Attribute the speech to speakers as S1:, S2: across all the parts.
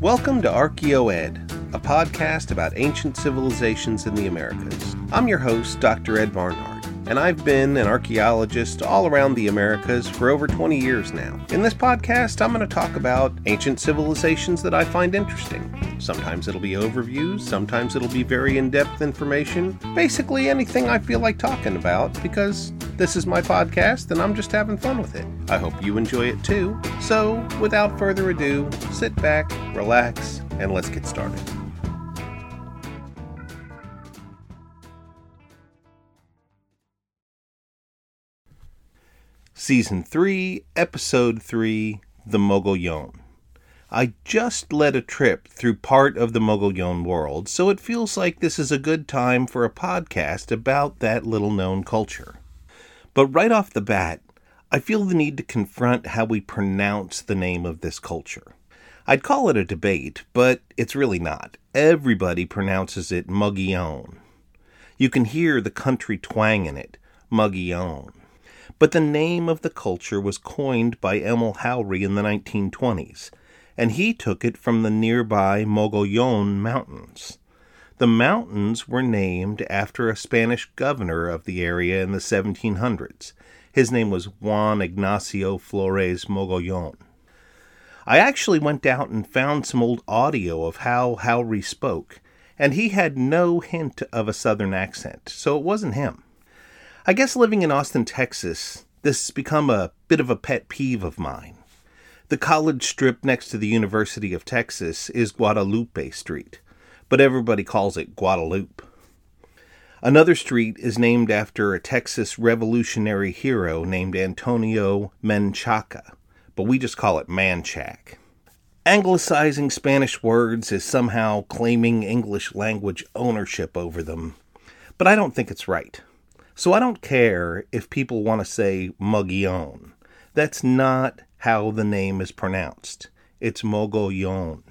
S1: Welcome to ArchaeoEd, a podcast about ancient civilizations in the Americas. I'm your host, Dr. Ed Barnhart, and I've been an archaeologist all around the Americas for over 20 years now. In this podcast, I'm going to talk about ancient civilizations that I find interesting. Sometimes it'll be overviews, sometimes it'll be very in depth information. Basically, anything I feel like talking about because this is my podcast and I'm just having fun with it. I hope you enjoy it too. So, without further ado, sit back, relax, and let's get started. Season 3, Episode 3 The Mogollon. I just led a trip through part of the Mogollon world, so it feels like this is a good time for a podcast about that little known culture. But right off the bat, I feel the need to confront how we pronounce the name of this culture. I'd call it a debate, but it's really not. Everybody pronounces it Mugion. You can hear the country twang in it, Mugion. But the name of the culture was coined by Emil Haury in the 1920s, and he took it from the nearby Mogollon Mountains. The mountains were named after a Spanish governor of the area in the 1700s. His name was Juan Ignacio Flores Mogollon. I actually went out and found some old audio of how Haury spoke, and he had no hint of a southern accent, so it wasn't him. I guess living in Austin, Texas, this has become a bit of a pet peeve of mine. The college strip next to the University of Texas is Guadalupe Street, but everybody calls it Guadalupe. Another street is named after a Texas revolutionary hero named Antonio Menchaca, but we just call it Manchac. Anglicizing Spanish words is somehow claiming English language ownership over them, but I don't think it's right. So I don't care if people want to say Mugion. That's not how the name is pronounced. It's Mogollon.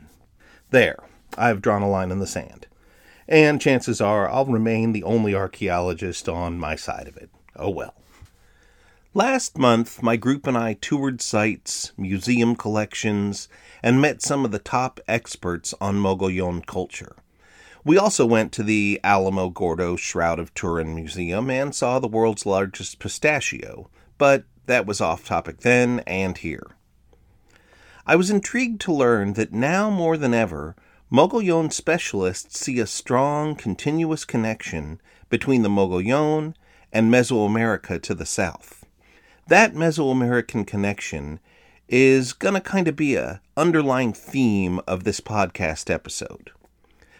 S1: There, I've drawn a line in the sand. And chances are I'll remain the only archaeologist on my side of it. Oh well. Last month, my group and I toured sites, museum collections, and met some of the top experts on Mogollon culture. We also went to the Alamogordo Shroud of Turin Museum and saw the world's largest pistachio, but that was off topic then and here. I was intrigued to learn that now more than ever, Mogollon specialists see a strong, continuous connection between the Mogollon and Mesoamerica to the south. That Mesoamerican connection is going to kind of be a underlying theme of this podcast episode.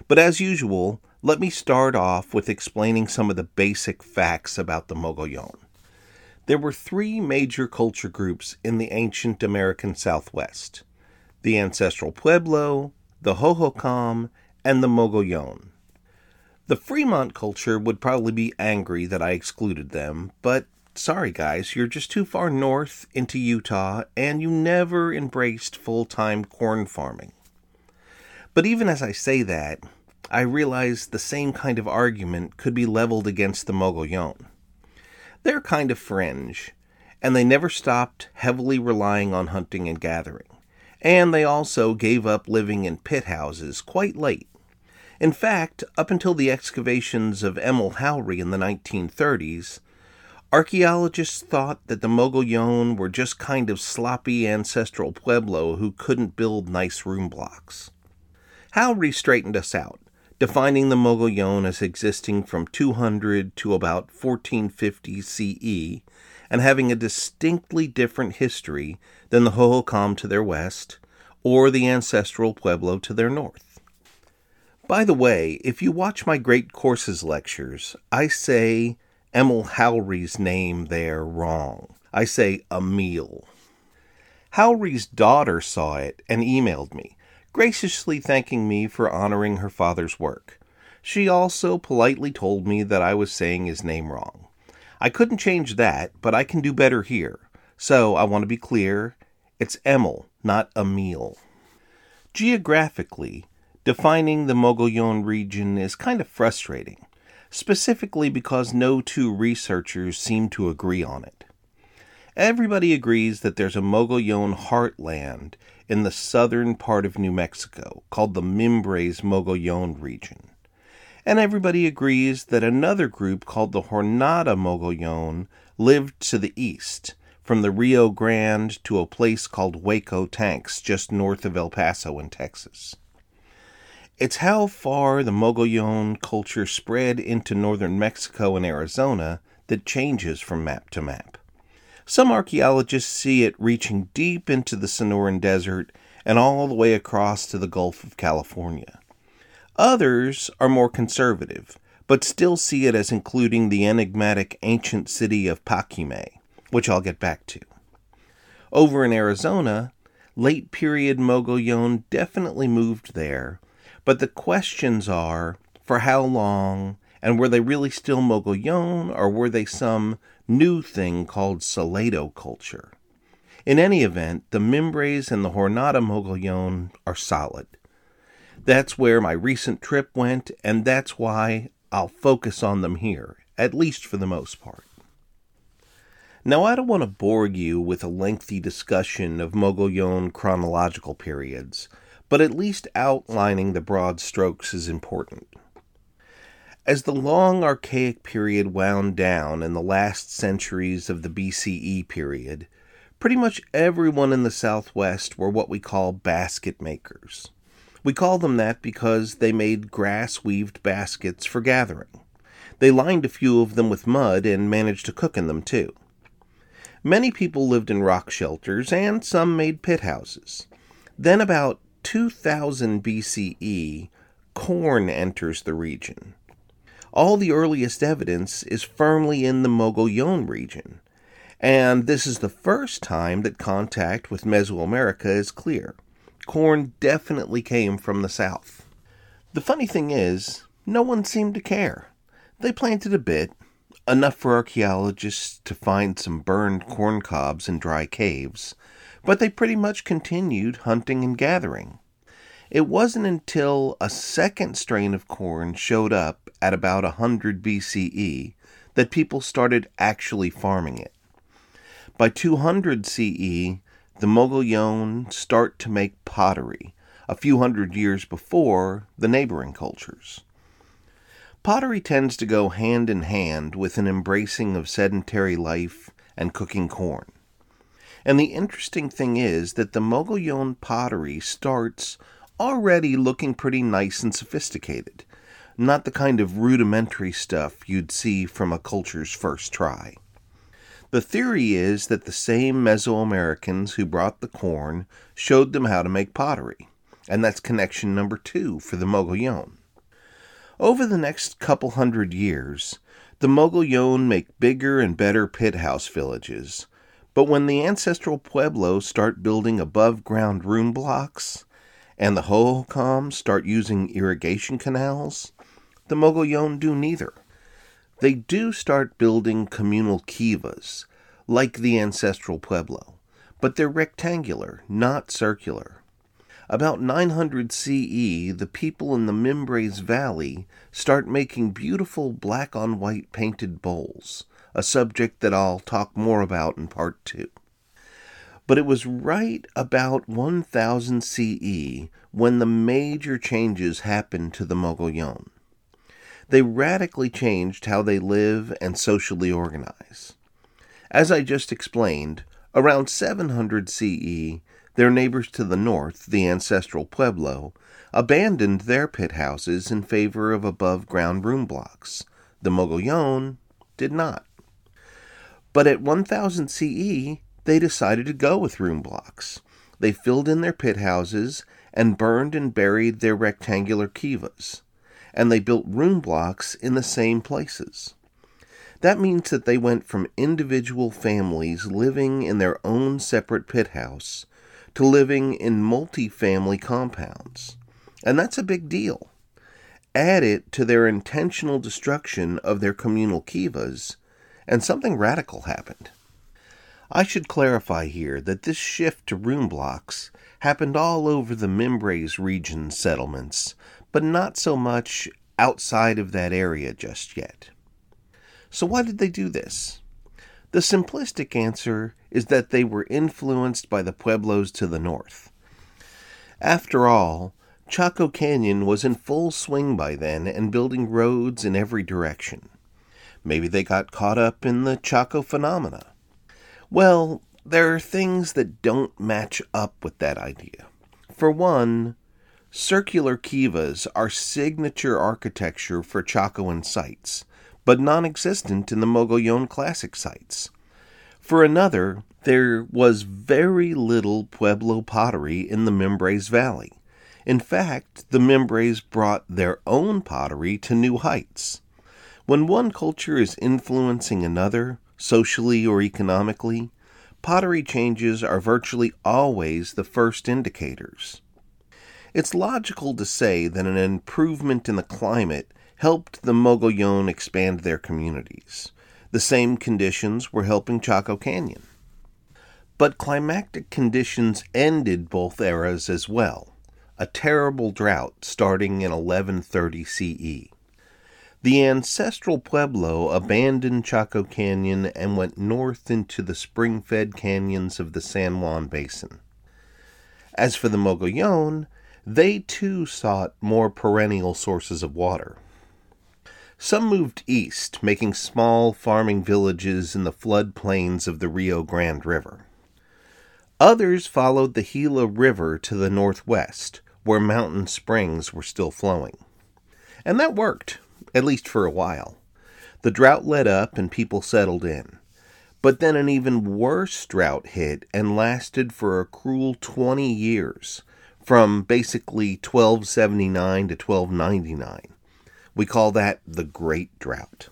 S1: But as usual, let me start off with explaining some of the basic facts about the Mogollon. There were three major culture groups in the ancient American Southwest the ancestral Pueblo, the Hohokam, and the Mogollon. The Fremont culture would probably be angry that I excluded them, but sorry guys, you're just too far north into Utah and you never embraced full time corn farming. But even as I say that, I realize the same kind of argument could be leveled against the Mogollon. They're kind of fringe, and they never stopped heavily relying on hunting and gathering. And they also gave up living in pit houses quite late. In fact, up until the excavations of Emil Haury in the 1930s, archaeologists thought that the Mogollon were just kind of sloppy ancestral Pueblo who couldn't build nice room blocks. Haury straightened us out defining the Mogollon as existing from 200 to about 1450 CE and having a distinctly different history than the Hohokam to their west or the ancestral Pueblo to their north. By the way, if you watch my Great Courses lectures, I say Emil Haury's name there wrong. I say Emil. Haury's daughter saw it and emailed me graciously thanking me for honoring her father's work. She also politely told me that I was saying his name wrong. I couldn't change that, but I can do better here. So I want to be clear it's Emil, not Emil. Geographically, defining the Mogollon region is kind of frustrating, specifically because no two researchers seem to agree on it. Everybody agrees that there's a Mogollon heartland in the southern part of New Mexico called the Mimbres Mogollon region. And everybody agrees that another group called the Jornada Mogollon lived to the east, from the Rio Grande to a place called Hueco Tanks, just north of El Paso in Texas. It's how far the Mogollon culture spread into northern Mexico and Arizona that changes from map to map. Some archaeologists see it reaching deep into the Sonoran Desert and all the way across to the Gulf of California. Others are more conservative, but still see it as including the enigmatic ancient city of Paquime, which I'll get back to. Over in Arizona, late period Mogollon definitely moved there, but the questions are for how long, and were they really still Mogollon, or were they some new thing called Salado culture. In any event, the Mimbres and the Jornada Mogollon are solid. That's where my recent trip went, and that's why I'll focus on them here, at least for the most part. Now, I don't want to bore you with a lengthy discussion of Mogollon chronological periods, but at least outlining the broad strokes is important. As the long archaic period wound down in the last centuries of the BCE period, pretty much everyone in the Southwest were what we call basket makers. We call them that because they made grass weaved baskets for gathering. They lined a few of them with mud and managed to cook in them too. Many people lived in rock shelters, and some made pit houses. Then, about 2000 BCE, corn enters the region all the earliest evidence is firmly in the Mogollon region, and this is the first time that contact with Mesoamerica is clear. Corn definitely came from the south. The funny thing is, no one seemed to care. They planted a bit, enough for archaeologists to find some burned corn cobs in dry caves, but they pretty much continued hunting and gathering. It wasn't until a second strain of corn showed up at about 100 BCE that people started actually farming it. By 200 CE, the Mogollon start to make pottery, a few hundred years before the neighboring cultures. Pottery tends to go hand in hand with an embracing of sedentary life and cooking corn. And the interesting thing is that the Mogollon pottery starts already looking pretty nice and sophisticated, not the kind of rudimentary stuff you'd see from a culture's first try. The theory is that the same Mesoamericans who brought the corn showed them how to make pottery, and that's connection number two for the Mogollon. Over the next couple hundred years, the Mogollon make bigger and better pit house villages, but when the ancestral Pueblos start building above ground room blocks, and the Hohokam start using irrigation canals, the Mogollon do neither. They do start building communal kivas, like the ancestral Pueblo, but they're rectangular, not circular. About 900 CE, the people in the Mimbres Valley start making beautiful black on white painted bowls, a subject that I'll talk more about in part two but it was right about 1000 CE when the major changes happened to the Mogollon. They radically changed how they live and socially organize. As I just explained, around 700 CE, their neighbors to the north, the ancestral Pueblo, abandoned their pit houses in favor of above ground room blocks. The Mogollon did not. But at 1000 CE, they decided to go with room blocks. They filled in their pit houses and burned and buried their rectangular kivas, and they built room blocks in the same places. That means that they went from individual families living in their own separate pit house to living in multi family compounds. And that's a big deal. Add it to their intentional destruction of their communal kivas, and something radical happened. I should clarify here that this shift to room blocks happened all over the Mimbres region settlements, but not so much outside of that area just yet. So, why did they do this? The simplistic answer is that they were influenced by the pueblos to the north. After all, Chaco Canyon was in full swing by then and building roads in every direction. Maybe they got caught up in the Chaco phenomena. Well, there are things that don't match up with that idea. For one, circular kivas are signature architecture for Chacoan sites, but non existent in the Mogollon classic sites. For another, there was very little Pueblo pottery in the Mimbres Valley. In fact, the Mimbres brought their own pottery to new heights. When one culture is influencing another, socially or economically, pottery changes are virtually always the first indicators. It's logical to say that an improvement in the climate helped the Mogollon expand their communities. The same conditions were helping Chaco Canyon. But climatic conditions ended both eras as well a terrible drought starting in 1130 CE. The ancestral Pueblo abandoned Chaco Canyon and went north into the spring fed canyons of the San Juan Basin. As for the Mogollon, they too sought more perennial sources of water. Some moved east, making small farming villages in the flood plains of the Rio Grande River. Others followed the Gila River to the northwest, where mountain springs were still flowing. And that worked, at least for a while. The drought let up and people settled in. But then an even worse drought hit and lasted for a cruel 20 years, from basically 1279 to 1299. We call that the Great Drought.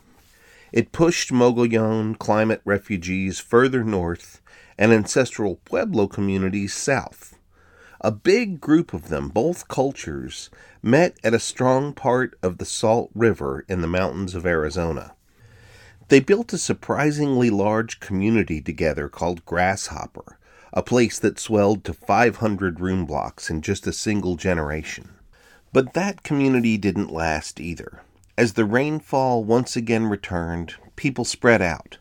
S1: It pushed Mogollon climate refugees further north and ancestral Pueblo communities south. A big group of them, both cultures, met at a strong part of the Salt River in the mountains of Arizona. They built a surprisingly large community together called Grasshopper, a place that swelled to 500 room blocks in just a single generation. But that community didn't last either. As the rainfall once again returned, people spread out.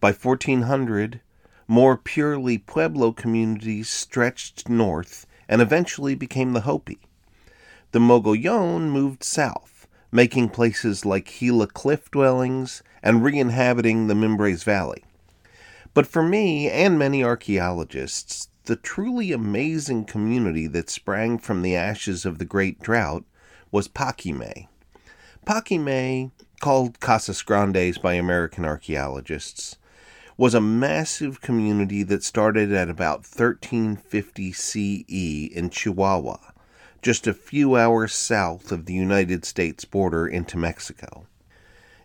S1: By 1400, more purely Pueblo communities stretched north and eventually became the Hopi. The Mogollon moved south, making places like Gila cliff dwellings and re inhabiting the Mimbres Valley. But for me and many archaeologists, the truly amazing community that sprang from the ashes of the Great Drought was Paquimé. Paquimé, called Casas Grandes by American archaeologists, was a massive community that started at about 1350 CE in Chihuahua, just a few hours south of the United States border into Mexico.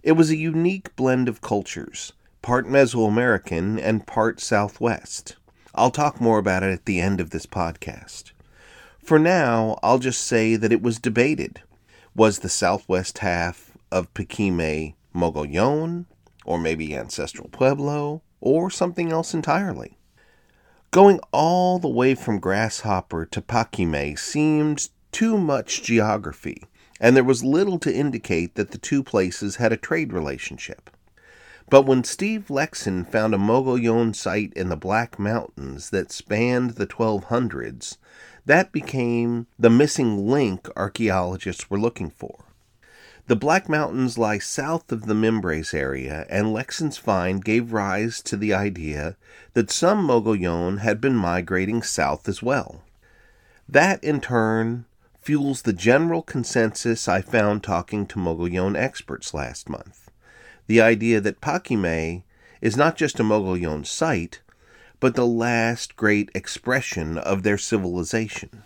S1: It was a unique blend of cultures, part Mesoamerican and part Southwest. I'll talk more about it at the end of this podcast. For now, I'll just say that it was debated. Was the southwest half of Paquimé Mogollon or maybe ancestral Pueblo, or something else entirely. Going all the way from Grasshopper to Paquimé seemed too much geography, and there was little to indicate that the two places had a trade relationship. But when Steve Lekson found a Mogollon site in the Black Mountains that spanned the 1200s, that became the missing link archaeologists were looking for. The Black Mountains lie south of the Mimbres area, and Lekson's find gave rise to the idea that some Mogollon had been migrating south as well. That, in turn, fuels the general consensus I found talking to Mogollon experts last month the idea that Paquimé is not just a Mogollon site, but the last great expression of their civilization.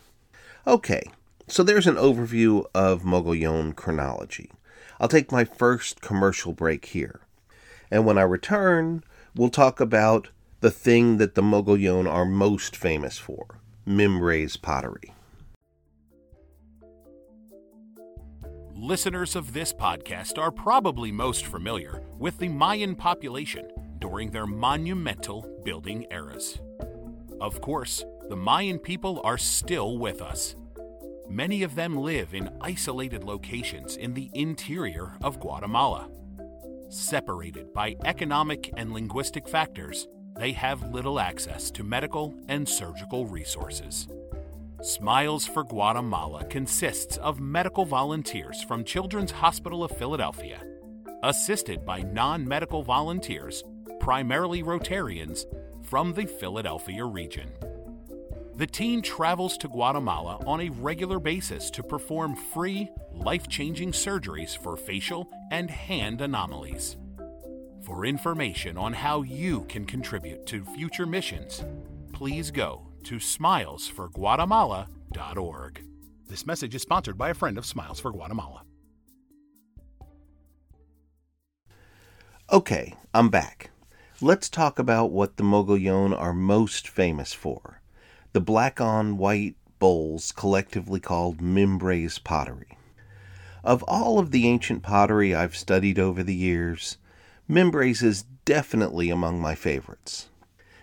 S1: Okay, so there's an overview of Mogollon chronology. I'll take my first commercial break here. And when I return, we'll talk about the thing that the Mogollon are most famous for Mimbres pottery.
S2: Listeners of this podcast are probably most familiar with the Mayan population during their monumental building eras. Of course, the Mayan people are still with us Many of them live in isolated locations in the interior of Guatemala. Separated by economic and linguistic factors, they have little access to medical and surgical resources. Smiles for Guatemala consists of medical volunteers from Children's Hospital of Philadelphia, assisted by non medical volunteers, primarily Rotarians, from the Philadelphia region. The team travels to Guatemala on a regular basis to perform free, life changing surgeries for facial and hand anomalies. For information on how you can contribute to future missions, please go to smilesforguatemala.org. This message is sponsored by a friend of Smiles for Guatemala.
S1: Okay, I'm back. Let's talk about what the Mogollon are most famous for the black on white bowls collectively called Mimbres pottery. Of all of the ancient pottery I've studied over the years, Mimbres is definitely among my favorites.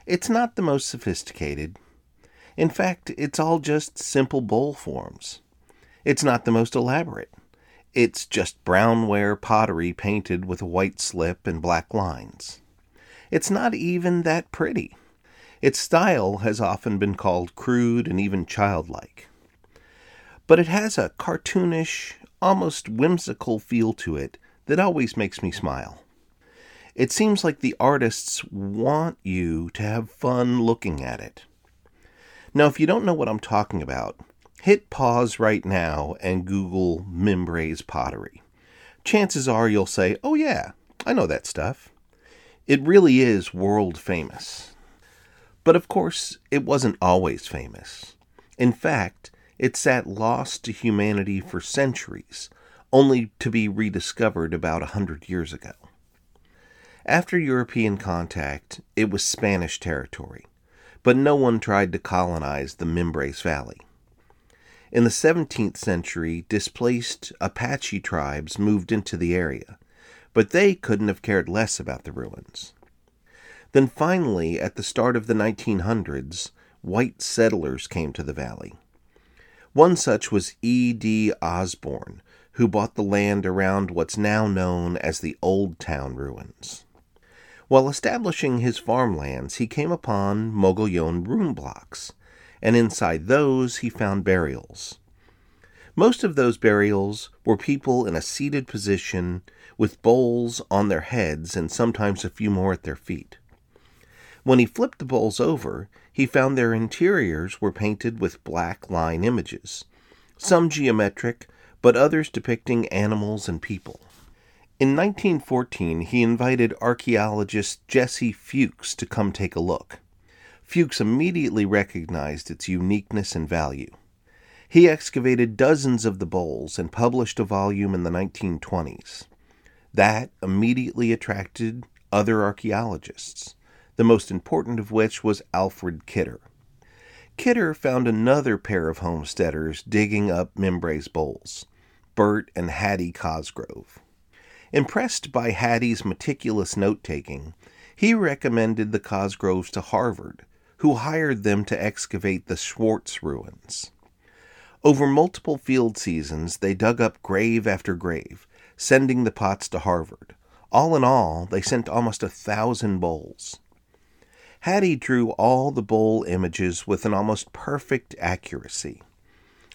S1: It's not the most sophisticated. In fact, it's all just simple bowl forms. It's not the most elaborate. It's just brownware pottery painted with a white slip and black lines. It's not even that pretty. Its style has often been called crude and even childlike. But it has a cartoonish, almost whimsical feel to it that always makes me smile. It seems like the artists want you to have fun looking at it. Now, if you don't know what I'm talking about, hit pause right now and Google Mimbres pottery. Chances are you'll say, oh, yeah, I know that stuff. It really is world famous. But of course, it wasn't always famous. In fact, it sat lost to humanity for centuries, only to be rediscovered about a hundred years ago. After European contact, it was Spanish territory, but no one tried to colonize the Mimbres Valley. In the 17th century, displaced Apache tribes moved into the area, but they couldn't have cared less about the ruins. Then finally, at the start of the 1900s, white settlers came to the valley. One such was E. D. Osborne, who bought the land around what's now known as the Old Town ruins. While establishing his farmlands, he came upon Mogollon rune blocks, and inside those he found burials. Most of those burials were people in a seated position with bowls on their heads and sometimes a few more at their feet. When he flipped the bowls over, he found their interiors were painted with black line images, some geometric, but others depicting animals and people. In 1914, he invited archaeologist Jesse Fewkes to come take a look. Fewkes immediately recognized its uniqueness and value. He excavated dozens of the bowls and published a volume in the 1920s. That immediately attracted other archaeologists, the most important of which was Alfred Kidder. Kidder found another pair of homesteaders digging up Mimbres bowls, Bert and Hattie Cosgrove. Impressed by Hattie's meticulous note taking, he recommended the Cosgroves to Harvard, who hired them to excavate the Swarts ruins. Over multiple field seasons, they dug up grave after grave, sending the pots to Harvard. All in all, they sent almost a thousand bowls. Hattie drew all the bowl images with an almost perfect accuracy.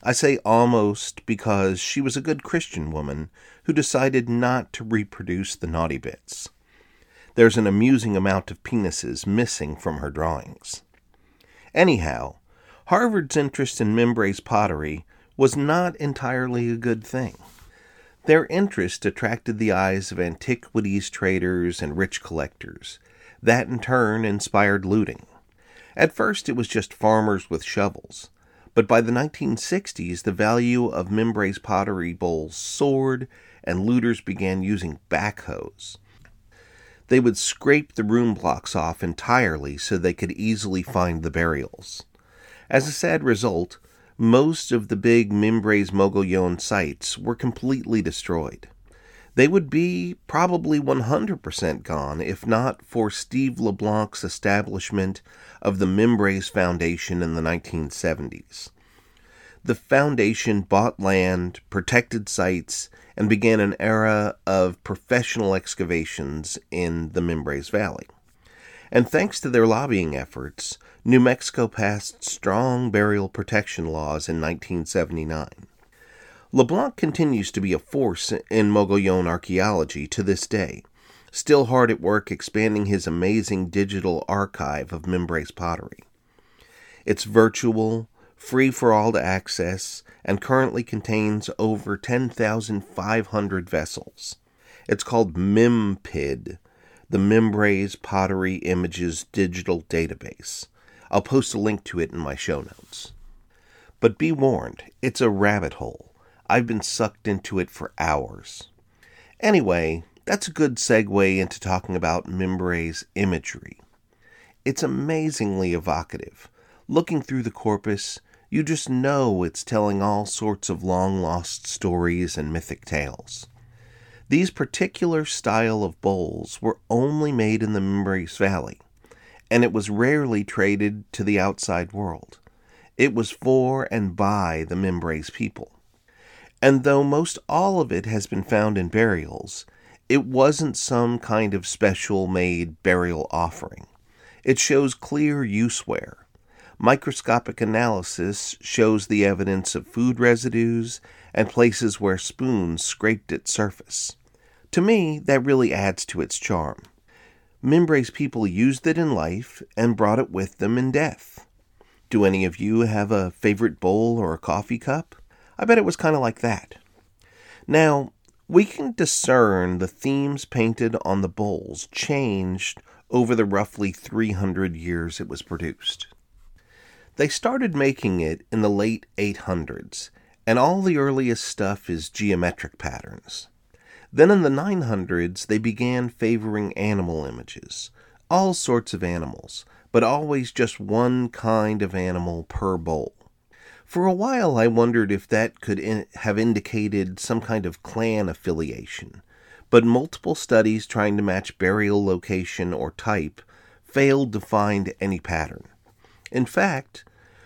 S1: I say almost because she was a good Christian woman who decided not to reproduce the naughty bits. There's an amusing amount of penises missing from her drawings. Anyhow, Harvard's interest in Mimbres pottery was not entirely a good thing. Their interest attracted the eyes of antiquities traders and rich collectors. That in turn inspired looting. At first, it was just farmers with shovels. But by the 1960s, the value of Mimbres pottery bowls soared, and looters began using backhoes. They would scrape the rune blocks off entirely so they could easily find the burials. As a sad result, most of the big Mimbres Mogollon sites were completely destroyed. They would be probably 100% gone if not for Steve LeBlanc's establishment of the Mimbres Foundation in the 1970s. The foundation bought land, protected sites, and began an era of professional excavations in the Mimbres Valley. And thanks to their lobbying efforts, New Mexico passed strong burial protection laws in 1979. LeBlanc continues to be a force in Mogollon archaeology to this day, still hard at work expanding his amazing digital archive of Mimbres pottery. It's virtual, free for all to access, and currently contains over 10,500 vessels. It's called MIMPID, the Mimbres Pottery Images Digital Database. I'll post a link to it in my show notes. But be warned, it's a rabbit hole. I've been sucked into it for hours. Anyway, that's a good segue into talking about Mimbres imagery. It's amazingly evocative. Looking through the corpus, you just know it's telling all sorts of long lost stories and mythic tales. These particular style of bowls were only made in the Mimbres Valley, and it was rarely traded to the outside world. It was for and by the Mimbres people. And though most all of it has been found in burials, it wasn't some kind of special made burial offering. It shows clear useware. Microscopic analysis shows the evidence of food residues and places where spoons scraped its surface. To me, that really adds to its charm. Mimbres people used it in life and brought it with them in death. Do any of you have a favorite bowl or a coffee cup? I bet it was kind of like that. Now, we can discern the themes painted on the bowls changed over the roughly 300 years it was produced. They started making it in the late 800s, and all the earliest stuff is geometric patterns. Then in the 900s, they began favoring animal images, all sorts of animals, but always just one kind of animal per bowl. For a while, I wondered if that could in- have indicated some kind of clan affiliation, but multiple studies trying to match burial location or type failed to find any pattern. In fact,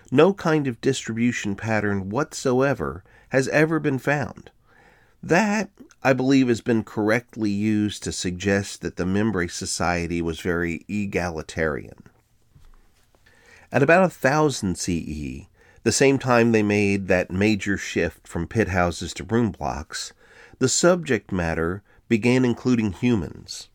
S1: no kind of distribution pattern whatsoever has ever been found. That, I believe, has been correctly used to suggest that the Mimbres society was very egalitarian. At about a thousand CE, the same time they made that major shift from pit houses to room blocks, the subject matter began including humans.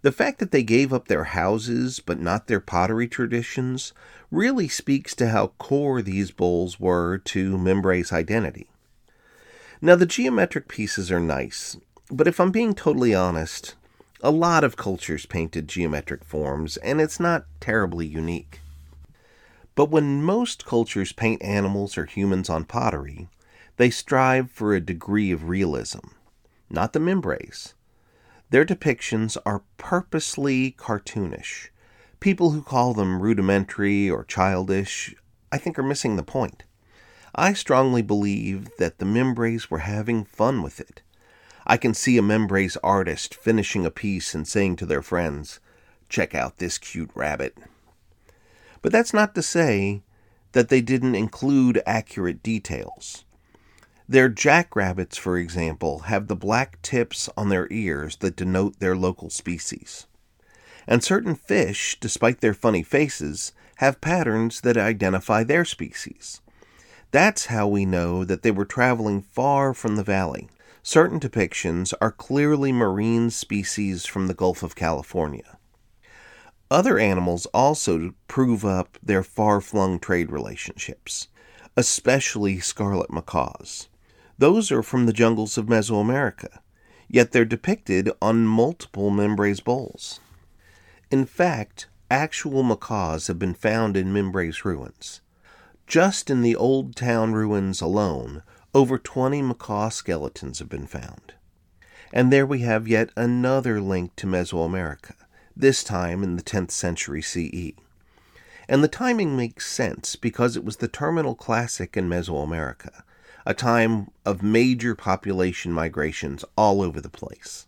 S1: The fact that they gave up their houses but not their pottery traditions really speaks to how core these bowls were to Mimbres' identity. Now, the geometric pieces are nice, but if I'm being totally honest, a lot of cultures painted geometric forms, and it's not terribly unique. But when most cultures paint animals or humans on pottery, they strive for a degree of realism, not the Mimbres. Their depictions are purposely cartoonish. People who call them rudimentary or childish, I think, are missing the point. I strongly believe that the Mimbres were having fun with it. I can see a Mimbres artist finishing a piece and saying to their friends, Check out this cute rabbit. But that's not to say that they didn't include accurate details. Their jackrabbits, for example, have the black tips on their ears that denote their local species. And certain fish, despite their funny faces, have patterns that identify their species. That's how we know that they were traveling far from the valley. Certain depictions are clearly marine species from the Gulf of California. Other animals also prove up their far flung trade relationships, especially scarlet macaws. Those are from the jungles of Mesoamerica, yet they're depicted on multiple Mimbres bowls. In fact, actual macaws have been found in Mimbres ruins. Just in the old town ruins alone, over 20 macaw skeletons have been found. And there we have yet another link to Mesoamerica this time in the 10th century CE. And the timing makes sense because it was the terminal classic in Mesoamerica, a time of major population migrations all over the place.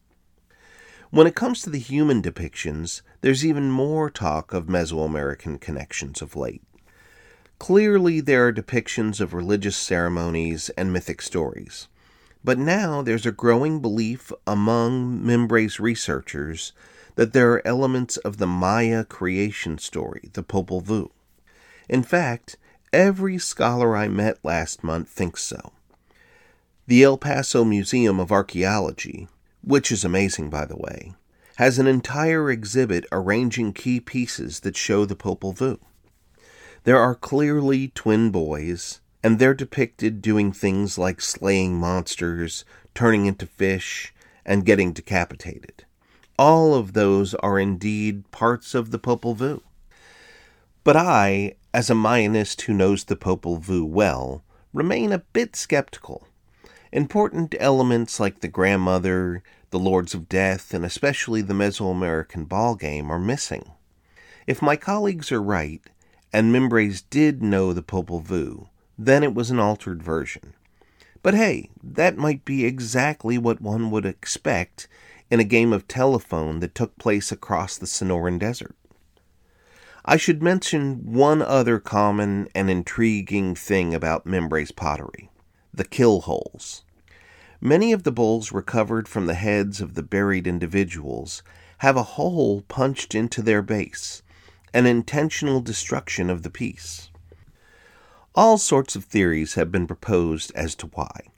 S1: When it comes to the human depictions, there's even more talk of Mesoamerican connections of late. Clearly, there are depictions of religious ceremonies and mythic stories. But now there's a growing belief among Mimbres researchers that there are elements of the Maya creation story, the Popol Vuh. In fact, every scholar I met last month thinks so. The El Paso Museum of Archaeology, which is amazing by the way, has an entire exhibit arranging key pieces that show the Popol Vuh. There are clearly twin boys, and they're depicted doing things like slaying monsters, turning into fish, and getting decapitated. All of those are indeed parts of the Popol Vuh. But I, as a Mayanist who knows the Popol Vuh well, remain a bit skeptical. Important elements like the grandmother, the Lords of Death, and especially the Mesoamerican ball game are missing. If my colleagues are right, and Mimbres did know the Popol Vuh, then it was an altered version. But hey, that might be exactly what one would expect in a game of telephone that took place across the Sonoran Desert. I should mention one other common and intriguing thing about Mimbres pottery the kill holes. Many of the bowls recovered from the heads of the buried individuals have a hole punched into their base, an intentional destruction of the piece. All sorts of theories have been proposed as to why.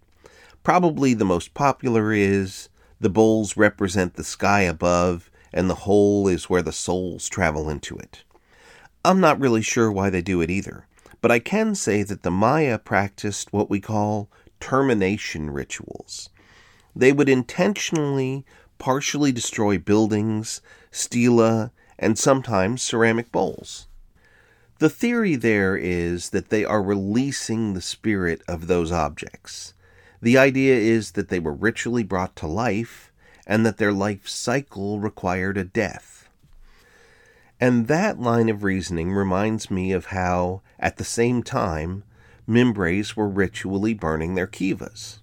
S1: Probably the most popular is the bowls represent the sky above, and the hole is where the souls travel into it. I'm not really sure why they do it either, but I can say that the Maya practiced what we call termination rituals. They would intentionally partially destroy buildings, stela, and sometimes ceramic bowls. The theory there is that they are releasing the spirit of those objects. The idea is that they were ritually brought to life and that their life cycle required a death. And that line of reasoning reminds me of how, at the same time, Mimbres were ritually burning their kivas.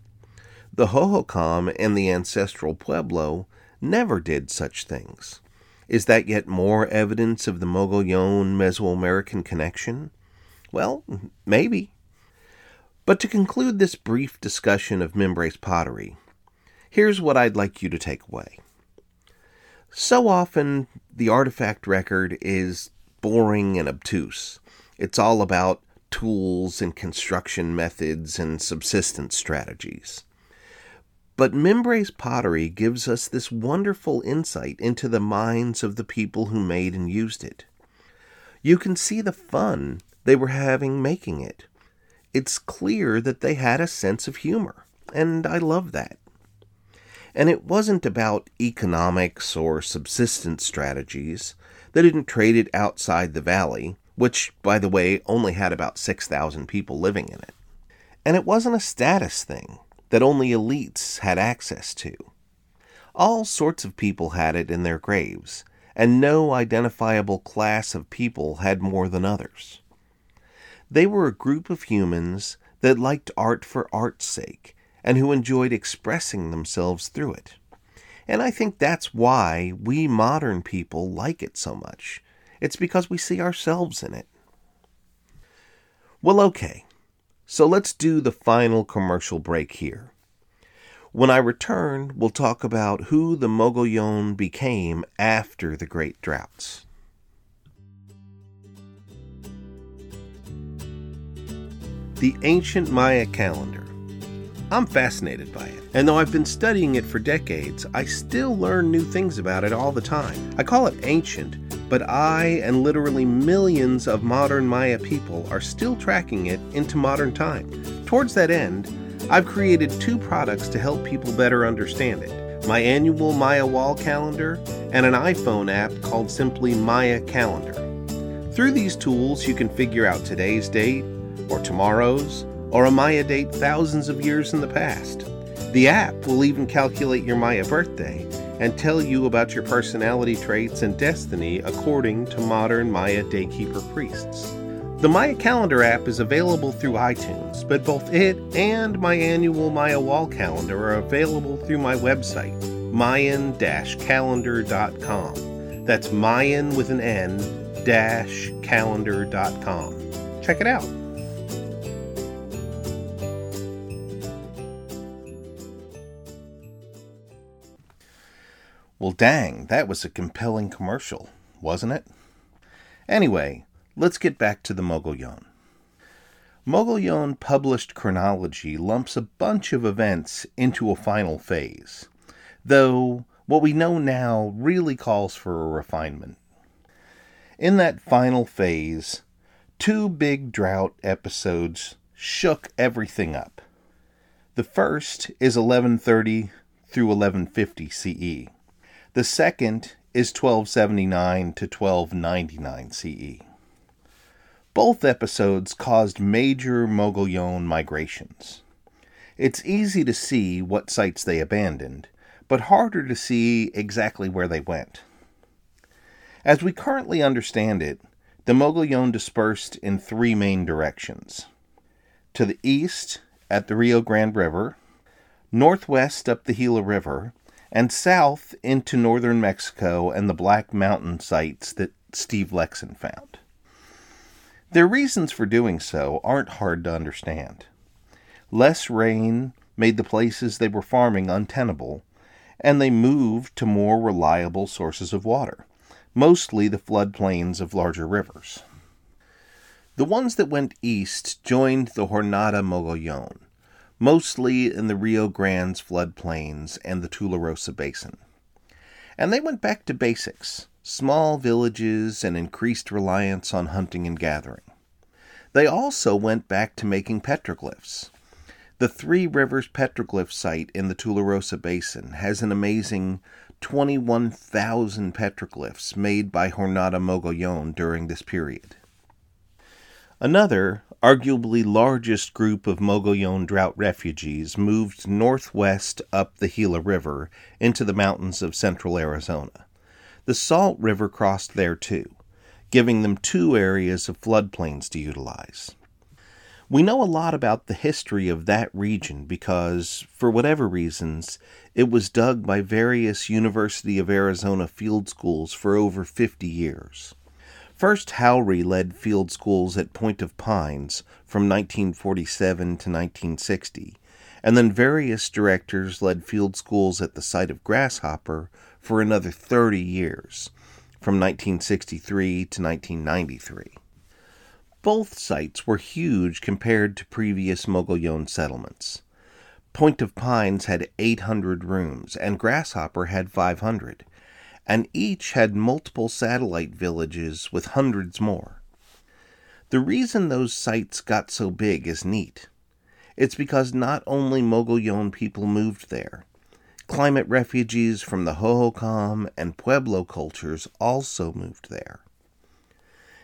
S1: The Hohokam and the ancestral Pueblo never did such things. Is that yet more evidence of the Mogollon Mesoamerican connection? Well, maybe. But to conclude this brief discussion of Mimbres pottery, here's what I'd like you to take away. So often, the artifact record is boring and obtuse. It's all about tools and construction methods and subsistence strategies. But Mimbres pottery gives us this wonderful insight into the minds of the people who made and used it. You can see the fun they were having making it. It's clear that they had a sense of humor, and I love that. And it wasn't about economics or subsistence strategies. They didn't trade it outside the valley, which, by the way, only had about 6,000 people living in it. And it wasn't a status thing that only elites had access to. All sorts of people had it in their graves, and no identifiable class of people had more than others. They were a group of humans that liked art for art's sake and who enjoyed expressing themselves through it. And I think that's why we modern people like it so much. It's because we see ourselves in it. Well, okay, so let's do the final commercial break here. When I return, we'll talk about who the Mogollon became after the Great Droughts. The ancient Maya calendar I'm fascinated by it. And though I've been studying it for decades, I still learn new things about it all the time. I call it ancient, but I and literally millions of modern Maya people are still tracking it into modern time. Towards that end, I've created two products to help people better understand it my annual Maya wall calendar and an iPhone app called simply Maya Calendar. Through these tools, you can figure out today's date, or tomorrow's, or a Maya date thousands of years in the past. The app will even calculate your Maya birthday and tell you about your personality traits and destiny according to modern Maya daykeeper priests. The Maya Calendar app is available through iTunes, but both it and my annual Maya Wall Calendar are available through my website, mayan calendar.com. That's Mayan with an N dash calendar.com. Check it out. Well, dang, that was a compelling commercial, wasn't it? Anyway, let's get back to the Mogollon. Mogollon published chronology lumps a bunch of events into a final phase, though what we know now really calls for a refinement. In that final phase, two big drought episodes shook everything up. The first is 1130 through 1150 CE. The second is 1279 to 1299 CE. Both episodes caused major Mogollon migrations. It's easy to see what sites they abandoned, but harder to see exactly where they went. As we currently understand it, the Mogollon dispersed in three main directions. To the east, at the Rio Grande River, northwest up the Gila River, and south into northern Mexico and the Black Mountain sites that Steve Lekson found. Their reasons for doing so aren't hard to understand. Less rain made the places they were farming untenable, and they moved to more reliable sources of water, mostly the floodplains of larger rivers. The ones that went east joined the Jornada Mogollon, mostly in the Rio Grande's floodplains and the Tularosa Basin. And they went back to basics small villages, and increased reliance on hunting and gathering. They also went back to making petroglyphs. The Three Rivers Petroglyph site in the Tularosa Basin has an amazing 21,000 petroglyphs made by Jornada Mogollon during this period. Another, arguably largest group of Mogollon drought refugees moved northwest up the Gila River into the mountains of central Arizona. The Salt River crossed there too, giving them two areas of floodplains to utilize. We know a lot about the history of that region because, for whatever reasons, it was dug by various University of Arizona field schools for over 50 years. First, Haury led field schools at Point of Pines from 1947 to 1960, and then various directors led field schools at the site of Grasshopper for another 30 years, from 1963 to 1993. Both sites were huge compared to previous Mogollon settlements. Point of Pines had 800 rooms, and Grasshopper had 500, and each had multiple satellite villages with hundreds more. The reason those sites got so big is neat. It's because not only Mogollon people moved there, Climate refugees from the Hohokam and Pueblo cultures also moved there.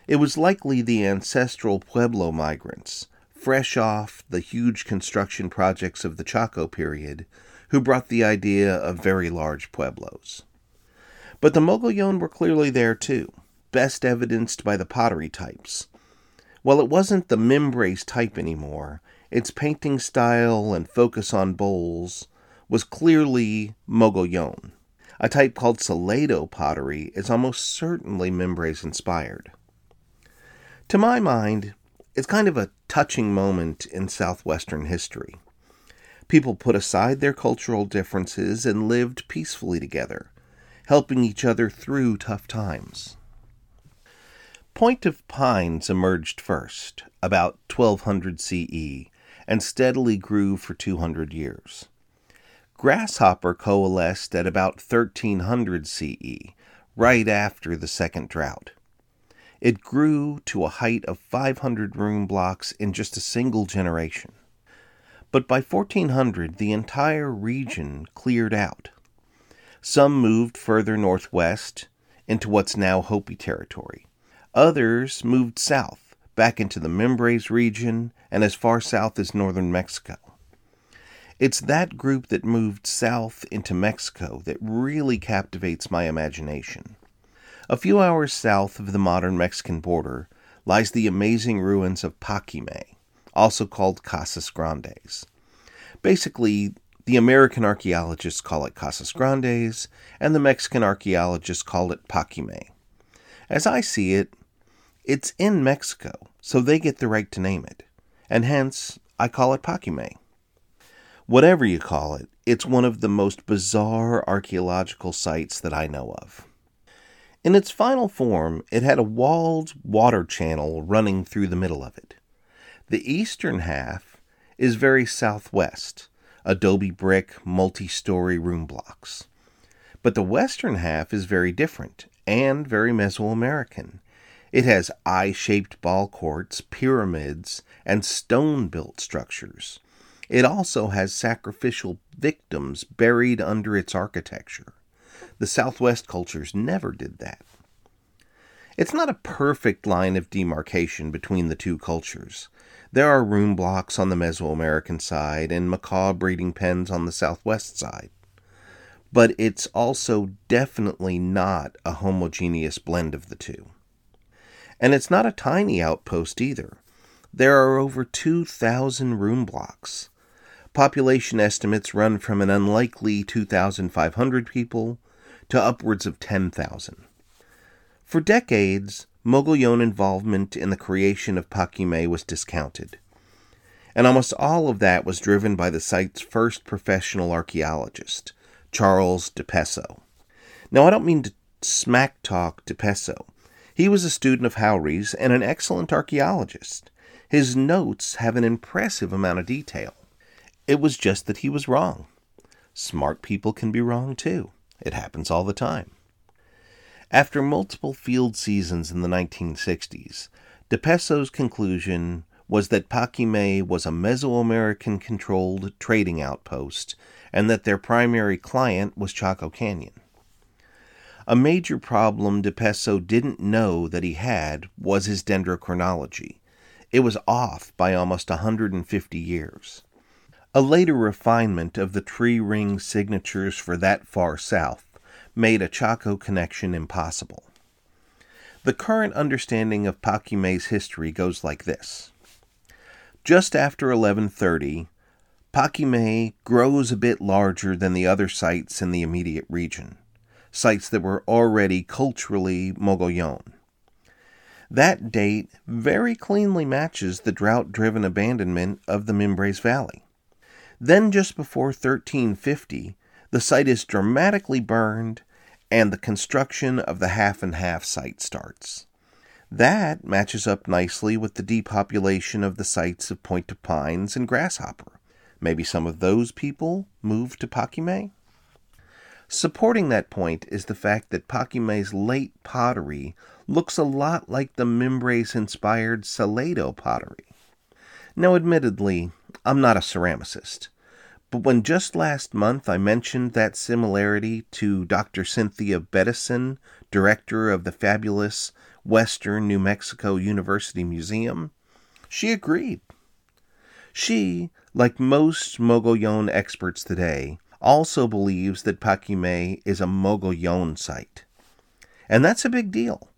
S1: It was likely the ancestral Pueblo migrants, fresh off the huge construction projects of the Chaco period, who brought the idea of very large pueblos. But the Mogollon were clearly there too, best evidenced by the pottery types. While it wasn't the Mimbres type anymore, its painting style and focus on bowls was clearly Mogollon. A type called Salado pottery is almost certainly Mimbres inspired. To my mind, it's kind of a touching moment in southwestern history. People put aside their cultural differences and lived peacefully together, helping each other through tough times. Point of Pines emerged first, about 1200 CE, and steadily grew for 200 years. Grasshopper coalesced at about 1300 CE, right after the second drought. It grew to a height of 500 room blocks in just a single generation. But by 1400, the entire region cleared out. Some moved further northwest into what's now Hopi territory. Others moved south, back into the Mimbres region and as far south as northern Mexico. It's that group that moved south into Mexico that really captivates my imagination. A few hours south of the modern Mexican border lies the amazing ruins of Paquime, also called Casas Grandes. Basically, the American archaeologists call it Casas Grandes, and the Mexican archaeologists call it Paquime. As I see it, it's in Mexico, so they get the right to name it, and hence I call it Paquime. Whatever you call it, it's one of the most bizarre archaeological sites that I know of. In its final form, it had a walled water channel running through the middle of it. The eastern half is very southwest, adobe brick, multi story room blocks. But the western half is very different and very Mesoamerican. It has eye shaped ball courts, pyramids, and stone built structures. It also has sacrificial victims buried under its architecture. The Southwest cultures never did that. It's not a perfect line of demarcation between the two cultures. There are room blocks on the Mesoamerican side and macaw breeding pens on the Southwest side. But it's also definitely not a homogeneous blend of the two. And it's not a tiny outpost either. There are over 2,000 room blocks. Population estimates run from an unlikely 2,500 people to upwards of 10,000. For decades, Mogollon involvement in the creation of Paquimé was discounted, and almost all of that was driven by the site's first professional archaeologist, Charles Di Peso. Now, I don't mean to smack talk Di Peso. He was a student of Haury's and an excellent archaeologist. His notes have an impressive amount of detail. It was just that he was wrong. Smart people can be wrong too. It happens all the time. After multiple field seasons in the 1960s, Di Peso's conclusion was that Paquimé was a Mesoamerican controlled trading outpost and that their primary client was Chaco Canyon. A major problem Di Peso didn't know that he had was his dendrochronology. It was off by almost 150 years. A later refinement of the tree ring signatures for that far south made a Chaco connection impossible. The current understanding of Paquimé's history goes like this. Just after 1130, Paquimé grows a bit larger than the other sites in the immediate region, sites that were already culturally Mogollon. That date very cleanly matches the drought driven abandonment of the Mimbres Valley. Then, just before 1350, the site is dramatically burned and the construction of the half and half site starts. That matches up nicely with the depopulation of the sites of Point of Pines and Grasshopper. Maybe some of those people moved to Paquimé? Supporting that point is the fact that Paquimé's late pottery looks a lot like the Mimbres inspired Salado pottery. Now, admittedly, I'm not a ceramicist, but when just last month I mentioned that similarity to Dr. Cynthia Bettison, director of the fabulous Western New Mexico University Museum, she agreed. She, like most Mogollon experts today, also believes that Paquimé is a Mogollon site. And that's a big deal.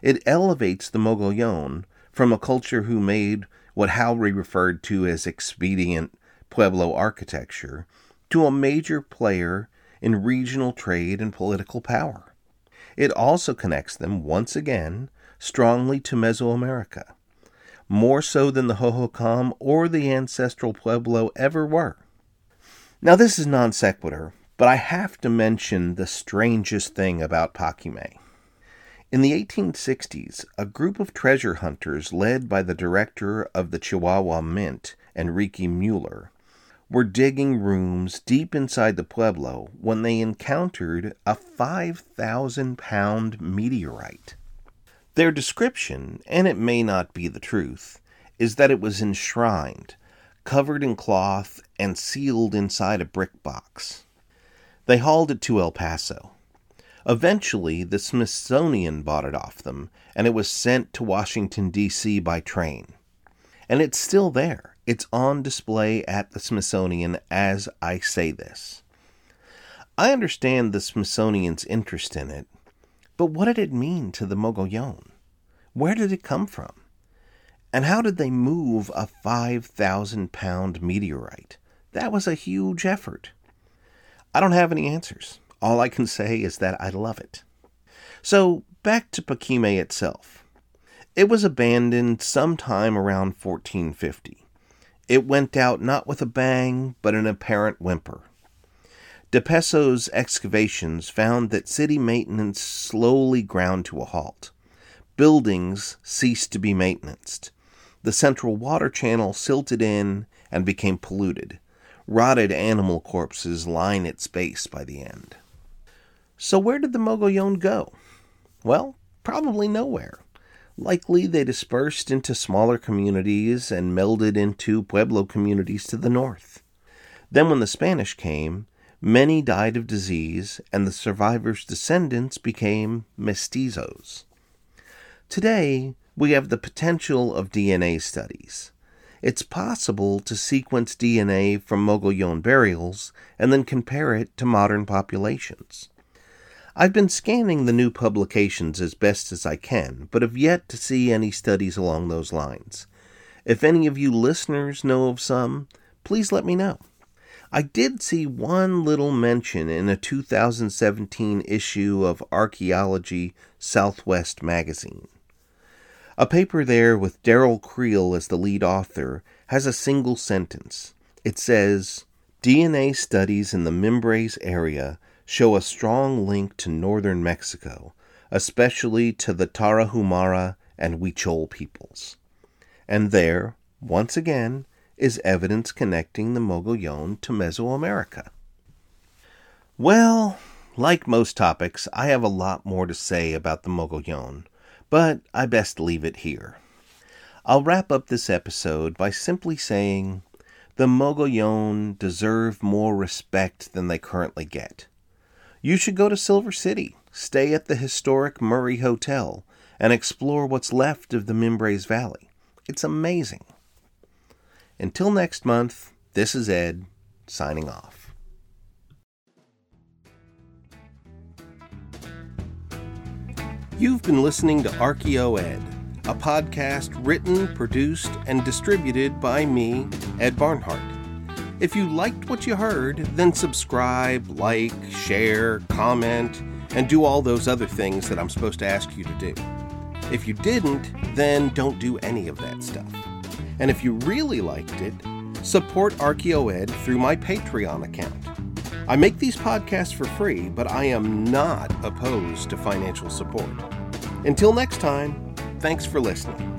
S1: It elevates the Mogollon from a culture who made what Haury referred to as expedient Pueblo architecture to a major player in regional trade and political power. It also connects them, once again, strongly to Mesoamerica, more so than the Hohokam or the ancestral Pueblo ever were. Now, this is non sequitur, but I have to mention the strangest thing about Paquimé. In the 1860s, a group of treasure hunters led by the director of the Chihuahua Mint, Enrique Mueller, were digging rooms deep inside the Pueblo when they encountered a 5,000 pound meteorite. Their description, and it may not be the truth, is that it was enshrined, covered in cloth, and sealed inside a brick box. They hauled it to El Paso. Eventually, the Smithsonian bought it off them, and it was sent to Washington, D.C. by train. And it's still there it's on display at the Smithsonian as I say this. I understand the Smithsonian's interest in it, but what did it mean to the Mogollon? Where did it come from? And how did they move a 5,000 pound meteorite? That was a huge effort. I don't have any answers. All I can say is that I love it. So, back to Paquimé itself. It was abandoned sometime around 1450. It went out not with a bang, but an apparent whimper. Di Peso's excavations found that city maintenance slowly ground to a halt. Buildings ceased to be maintained. The central water channel silted in and became polluted. Rotted animal corpses line its base by the end. So, where did the Mogollon go? Well, probably nowhere. Likely they dispersed into smaller communities and melded into Pueblo communities to the north. Then, when the Spanish came, many died of disease, and the survivors' descendants became mestizos. Today, we have the potential of DNA studies. It's possible to sequence DNA from Mogollon burials and then compare it to modern populations. I've been scanning the new publications as best as I can, but have yet to see any studies along those lines. If any of you listeners know of some, please let me know. I did see one little mention in a 2017 issue of Archaeology Southwest magazine. A paper there with Darrell Creel as the lead author has a single sentence. It says DNA studies in the Mimbres area show a strong link to northern Mexico, especially to the Tarahumara and Huichol peoples. And there, once again, is evidence connecting the Mogollon to Mesoamerica. Well, like most topics, I have a lot more to say about the Mogollon, but I best leave it here. I'll wrap up this episode by simply saying the Mogollon deserve more respect than they currently get. You should go to Silver City, stay at the historic Murray Hotel, and explore what's left of the Mimbres Valley. It's amazing. Until next month, this is Ed, signing off. You've been listening to ArchaeoEd, a podcast written, produced, and distributed by me, Ed Barnhart. If you liked what you heard, then subscribe, like, share, comment, and do all those other things that I'm supposed to ask you to do. If you didn't, then don't do any of that stuff. And if you really liked it, support ArchaeoEd through my Patreon account. I make these podcasts for free, but I am not opposed to financial support. Until next time, thanks for listening.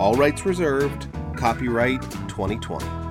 S1: All rights reserved, copyright 2020.